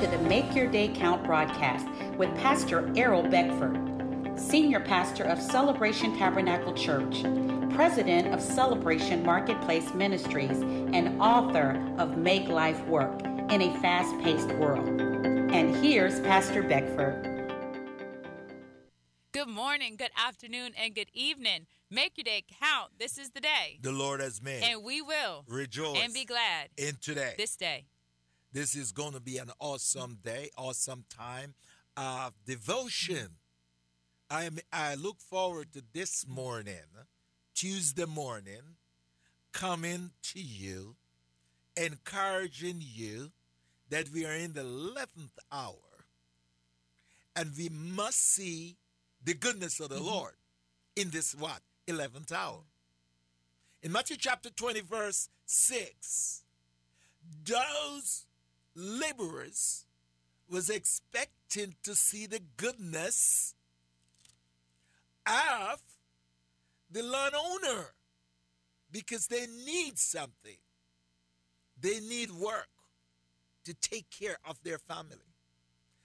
to the Make Your Day Count broadcast with Pastor Errol Beckford, Senior Pastor of Celebration Tabernacle Church, President of Celebration Marketplace Ministries, and author of Make Life Work in a Fast Paced World. And here's Pastor Beckford. Good morning, good afternoon, and good evening. Make your day count. This is the day. The Lord has made. And we will rejoice and be glad in today. This day. This is going to be an awesome day, awesome time of devotion. I am I look forward to this morning, Tuesday morning, coming to you, encouraging you that we are in the 11th hour and we must see the goodness of the mm-hmm. Lord in this what? 11th hour. In Matthew chapter 20 verse 6, those laborers was expecting to see the goodness of the landowner because they need something. They need work to take care of their family.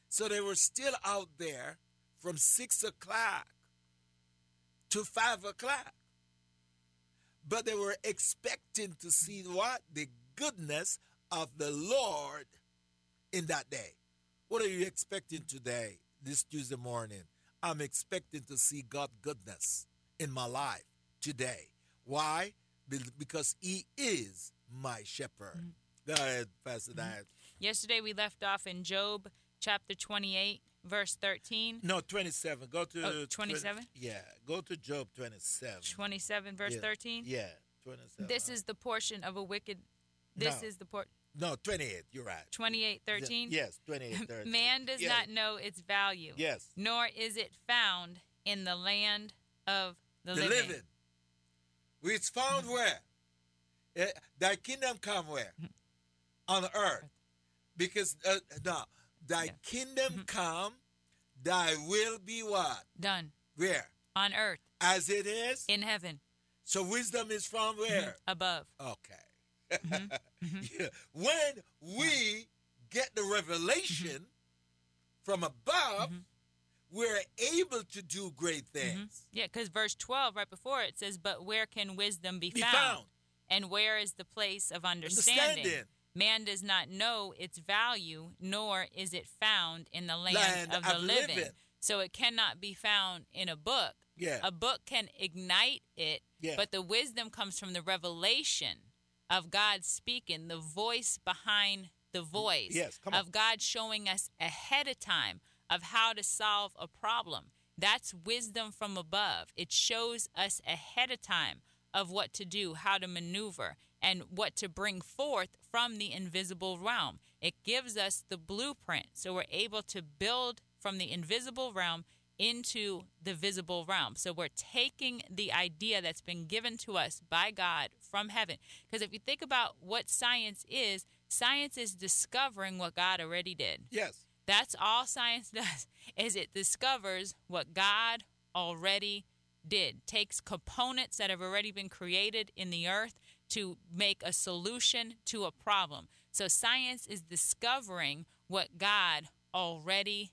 So they were still out there from six o'clock to five o'clock. But they were expecting to see what? The goodness of the Lord in that day. What are you expecting today, this Tuesday morning? I'm expecting to see God goodness in my life today. Why? Because He is my shepherd. Mm-hmm. Go ahead, Pastor mm-hmm. Diane. Yesterday we left off in Job chapter 28, verse 13. No, 27. Go to oh, 27. 20, yeah, go to Job 27. 27, verse yeah. 13. Yeah, 27. This is the portion of a wicked. This no. is the port. No, 28. You're right. 28, 13? Yes, 28, 13. Man does yes. not know its value. Yes. Nor is it found in the land of the, the living. living. It's found where? Uh, thy kingdom come where? On earth. Because, uh, no, thy yeah. kingdom mm-hmm. come, thy will be what? Done. Where? On earth. As it is? In heaven. So wisdom is from where? Mm-hmm. Above. Okay. Mm-hmm. mm-hmm. yeah. When we get the revelation from above, mm-hmm. we're able to do great mm-hmm. things. Yeah, because verse 12, right before it says, But where can wisdom be, be found? found? And where is the place of understanding? understanding? Man does not know its value, nor is it found in the land, land of the living. living. So it cannot be found in a book. Yeah. A book can ignite it, yeah. but the wisdom comes from the revelation of God speaking, the voice behind the mm, voice, yes, of God showing us ahead of time of how to solve a problem. That's wisdom from above. It shows us ahead of time of what to do, how to maneuver, and what to bring forth from the invisible realm. It gives us the blueprint so we're able to build from the invisible realm into the visible realm. So we're taking the idea that's been given to us by God from heaven. Because if you think about what science is, science is discovering what God already did. Yes. That's all science does is it discovers what God already did. Takes components that have already been created in the earth to make a solution to a problem. So science is discovering what God already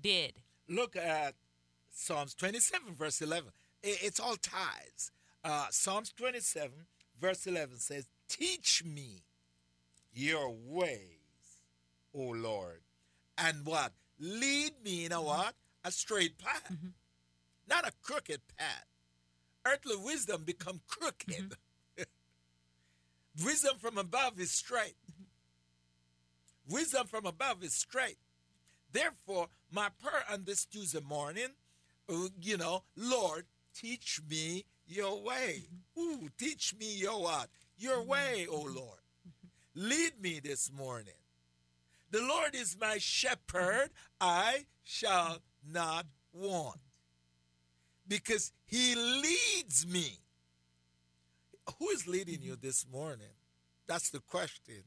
did. Look at Psalms 27, verse 11. It's all ties. Uh, Psalms 27, verse 11 says, Teach me your ways, O Lord. And what? Lead me in a what? A straight path. Mm-hmm. Not a crooked path. Earthly wisdom become crooked. Mm-hmm. wisdom from above is straight. Mm-hmm. Wisdom from above is straight. Therefore, my prayer on this Tuesday morning Uh, you know, Lord, teach me your way. Mm-hmm. Ooh, teach me your what? Your mm-hmm. way, O mm-hmm. Lord. Lead me this morning. The Lord is my shepherd, I shall not want. Because he leads me. Who is leading you this morning? That's the question.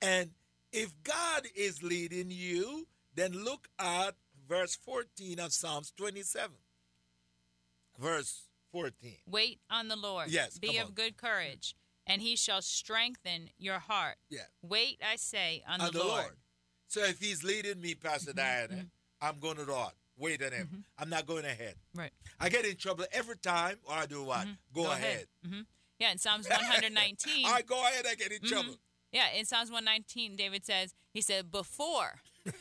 And if God is leading you, then look at verse 14 of Psalms 27. Verse 14. Wait on the Lord. Yes. Be of good courage, and he shall strengthen your heart. Yeah. Wait, I say, on, on the, the Lord. Lord. So if he's leading me, Pastor mm-hmm. Diana, mm-hmm. I'm going to Lord. Wait on him. Mm-hmm. I'm not going ahead. Right. I get in trouble every time, or I do what? Go, ahead. hmm Yeah, in Psalms 119. I go ahead, I get in trouble. Yeah, in Psalms 119, David says, he said, Before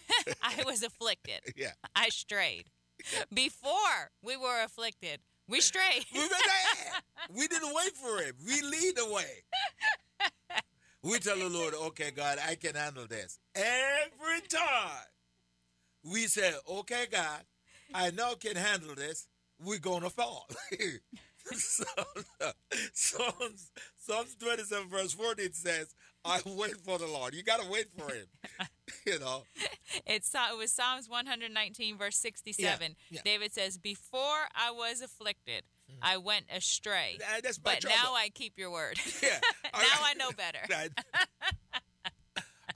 I was afflicted, Yeah. I strayed. Before we were afflicted, we strayed. We, we didn't wait for it. We lead the way. We tell the Lord, okay, God, I can handle this. Every time we say, okay, God, I now can handle this, we're going to fall. so, Psalms, Psalms 27, verse 14 says, I wait for the Lord. You got to wait for him. you know, It's, it was Psalms 119, verse 67. yeah. David says, Before I was afflicted, I went astray. That- that's my But trouble. now I keep your word. yeah. now I know better.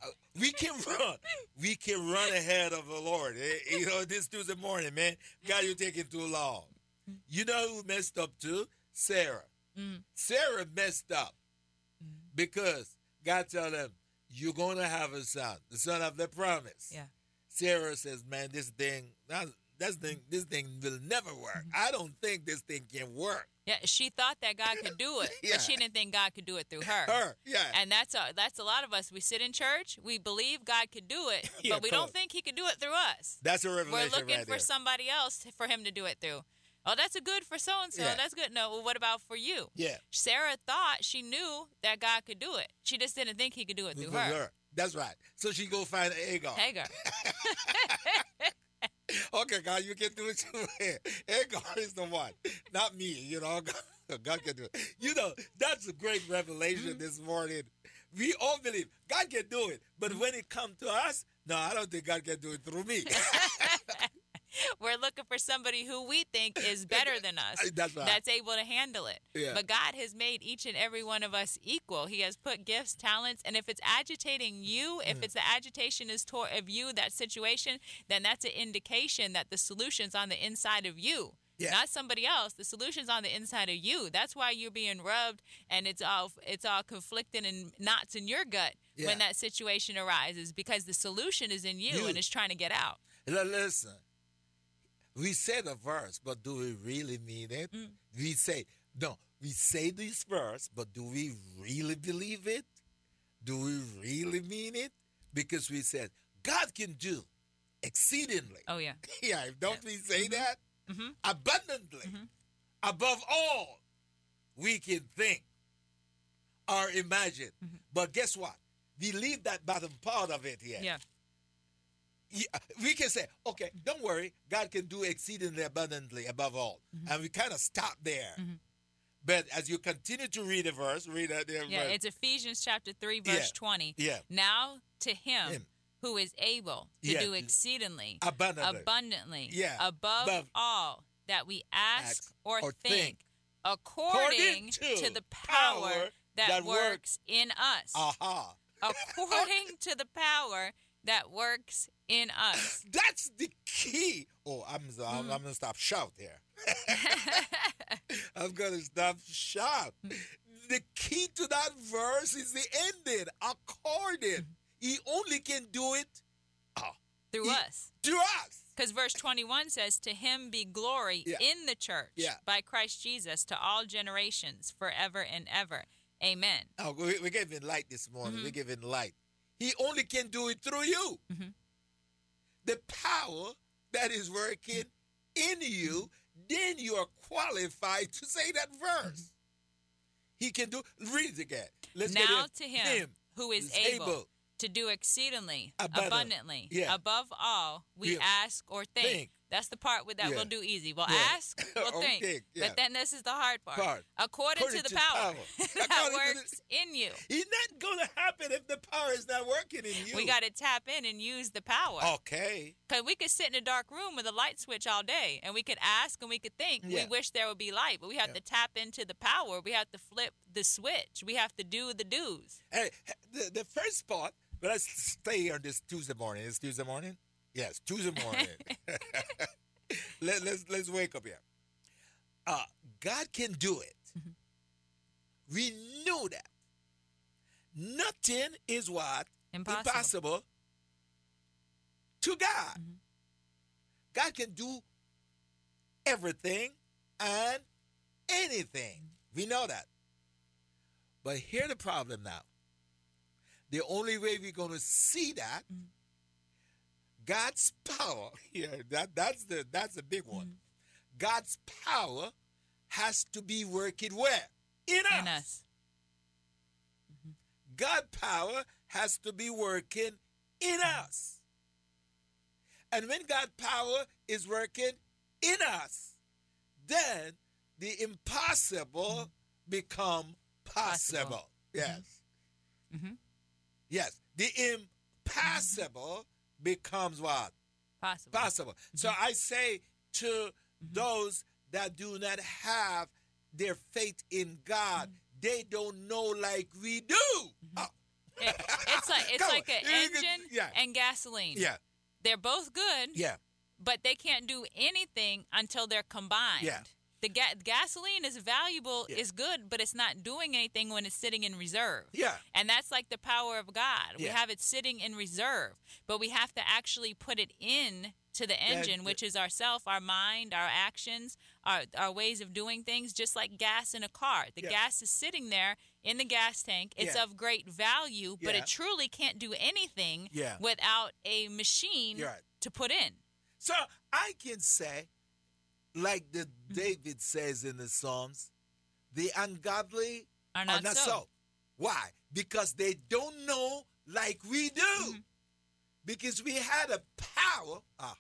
Uh, we can run. We can run ahead of the Lord. Eh, You know, this Tuesday morning, man, God, you're taking too long. You know who messed up too? Sarah. Mm. Sarah messed up because God told him, you're going to have a son, the son of the promise. Yeah. Sarah says, man, this thing, that, this thing, this thing will never work. Mm-hmm. I don't think this thing can work. Yeah, she thought that God could do it, Yeah. but she didn't think God could do it through her. Her, yeah. And that's a, that's a lot of us. We sit in church, we believe God could do it, Yeah, but we don't think He could do it through us. That's a revelation. We're looking right for there. somebody else for Him to do it through. Oh, that's a good for so and so. That's good. No, well, what about for you? Yeah. Sarah thought she knew that God could do it. She just didn't think He could do it through her. her. That's right. So she go find Hagar. Hagar. Okay, God, you can do it too. Hagar is the one, not me. You know, God, God can do it. You know, that's a great revelation Mm-hmm. this morning. We all believe God can do it, but Mm-hmm. when it comes to us, no, I don't think God can do it through me. We're looking for somebody who we think is better than us. That's right. That's able to handle it. Yeah. But God has made each and every one of us equal. He has put gifts, talents, and if it's agitating you, Mm. if it's the agitation is toward of you, that situation, then that's an indication that the solution's on the inside of you. Yeah. Not somebody else. The solution's on the inside of you. That's why you're being rubbed and it's all it's all conflicting and knots in your gut Yeah. when that situation arises because the solution is in you, You. and it's trying to get out. Listen, we say the verse, but do we really mean it? Mm. We say, no, we say this verse, but do we really believe it? Do we really mean it? Because we said, God can do exceedingly. Oh yeah. Yeah, don't we say that? Mhm. Abundantly. Mhm. Above all, we can think or imagine. Mm-hmm. But guess what? We leave that bottom part of it here Yeah. Yeah, we can say, okay, don't worry, God can do exceedingly abundantly above all. Mm-hmm. And we kind of stop there. But as you continue to read the verse, read that there Yeah, verse. it's Ephesians chapter 3, verse Yeah. 20. Yeah. Now to him, Him. who is able to Yeah. do exceedingly, Abundantly. abundantly, Yeah. above, Above all that we ask, ask or, or think, think, according, according to, to the power, power that, that works works- in us. Aha. according to the power that works in us. That's the key. Oh, I'm, I'm, Mm-hmm. I'm to stop shout here. I'm to stop shout. The key to that verse is the ending. According. He only can do it ah, Through He- us. Through us. Because verse 21 says, To him be glory Yeah. in the church Yeah. by Christ Jesus to all generations, forever and ever. Amen. Oh, we, we're giving light this morning. Mm-hmm. We're giving light. He only can do it through you. Mhm. The power that is working in you, then you are qualified to say that verse. He can do. Read it again. Let's now to him, who is, is able, able to do exceedingly Abundant. abundantly Yeah. above all we Yeah. ask or think. Think. That's the part with that Yeah. we'll do easy. We'll Yeah. ask, we'll Or think. yeah. But then this is the hard part. Part. According, According to the power, power. that to the- works in you. It's not going to happen if the power is not working in you. We got to tap in and use the power. Okay. Because we could sit in a dark room with a light switch all day and we could ask and we could think. We wish there would be light, but we have to tap into the power. We have to flip the switch. We have to do the do's. Hey, the, the first part, but let's stay here on this Tuesday morning. It's Tuesday morning? Yes, Tuesday morning. Let, let's, let's wake up here. Uh, God can do it. Mm-hmm. We know that. Nothing is what? Impossible. Impossible to God. Mm-hmm. God can do everything and anything. We know that. But here's the problem now. The only way we're going to see that, mm-hmm. God's power, yeah, that, that's the that's the big one. Mm. God's power has to be working where? In us. In us. Mm-hmm. God power has to be working in mm. us. And when God power is working in us, then the impossible mm. become possible. Possible. Mm-hmm. Yes. Mhm. Yes. The impossible becomes what? Possible. Possible. So mm-hmm. I say to mm-hmm. those that do not have their faith in God, mm-hmm. they don't know like we do. Oh, It- it's like it's Come like on. an engine yeah. and gasoline. yeah. They're both good, Yeah. but they can't do anything until they're combined. Yeah. The ga- gasoline is valuable, Yeah. is good, but it's not doing anything when it's sitting in reserve. Yeah. And that's like the power of God. We have it sitting in reserve, but we have to actually put it in to the engine, which is ourself, our mind, our actions, our, our ways of doing things, just like gas in a car. The Yeah. gas is sitting there in the gas tank. It's Yeah. of great value, but Yeah. it truly can't do anything Yeah. without a machine right. to put in. So I can say, like the David says in the Psalms, the ungodly Are not, so. Why? Because they don't know like we do. Mm-hmm. Because we had a power ah,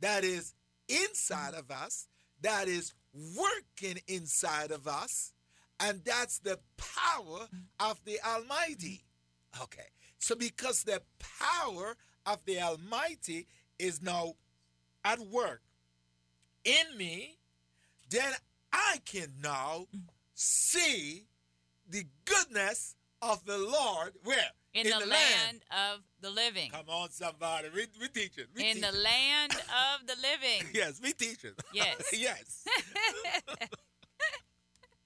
that is inside Mm-hmm. of us, that is working inside of us, and that's the power Mm-hmm. of the Almighty. Okay. So because the power of the Almighty is now at work in me, then I can now see the goodness of the Lord where? In, the, land, of the living. Come on, somebody. We, we teach it. We In teach the it. land of the living. Yes, we teach it. Yes. yes.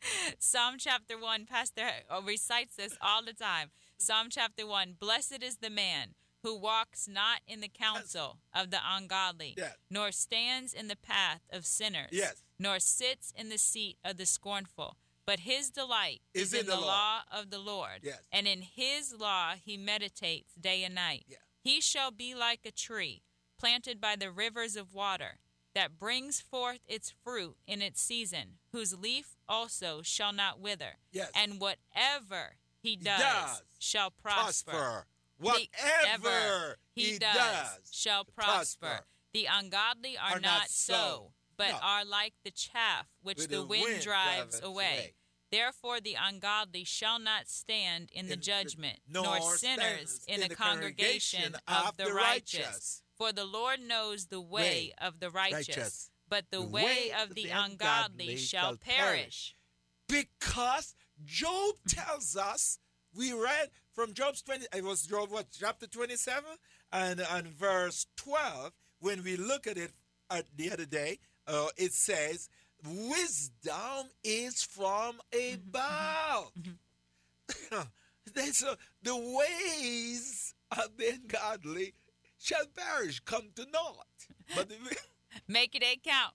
Psalm chapter 1, Pastor uh, recites this all the time. Psalm chapter 1 Blessed is the man who walks not in the counsel of the ungodly, Yes. nor stands in the path of sinners, Yes. nor sits in the seat of the scornful. But his delight Is is, in the the law. law of the Lord, Yes. and in his law he meditates day and night. Yeah. He shall be like a tree planted by the rivers of water, that brings forth its fruit in its season, whose leaf also shall not wither. Yes. And whatever he does, does shall prosper. Prosper. Whatever he, he does, does shall prosper. prosper. The ungodly are, Are not, so, so. but No. are like the chaff which With the, the wind, wind drives away. away. Therefore, the ungodly shall not stand in the In the- judgment, nor nor sinners in, in the the congregation of the righteous. For the Lord knows the way Way of the righteous, righteous. but the, The way, way of the the ungodly shall perish. Because Job tells us, we read from Job's 20, it was Job, what, chapter 27? And, and verse 12, when we look at it uh, the other day, uh, it says, Wisdom is from above. They- so the ways of the ungodly shall perish, come to naught. But the, Make it a count.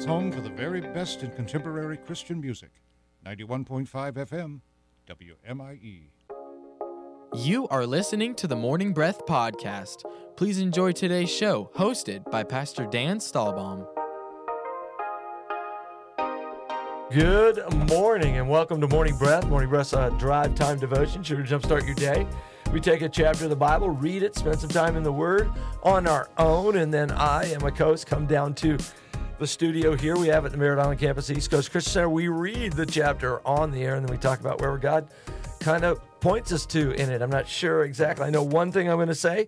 Brevard's home for the very best in contemporary Christian music. 91.5 FM, WMIE. You are listening to the Morning Breath Podcast. Please enjoy today's show, hosted by Pastor Dan Stahlbaum. Good morning and welcome to Morning Breath. Morning Breath's a drive time devotion, sure to jumpstart your day. We take a chapter of the Bible, read it, spend some time in the Word on our own, and then I and my co-host come down to the studio here. We have at the Merritt Island campus, East Coast Christian Center. We read the chapter on the air, and then we talk about where God kind of points us to in it. I'm not sure exactly. I know one thing I'm going to say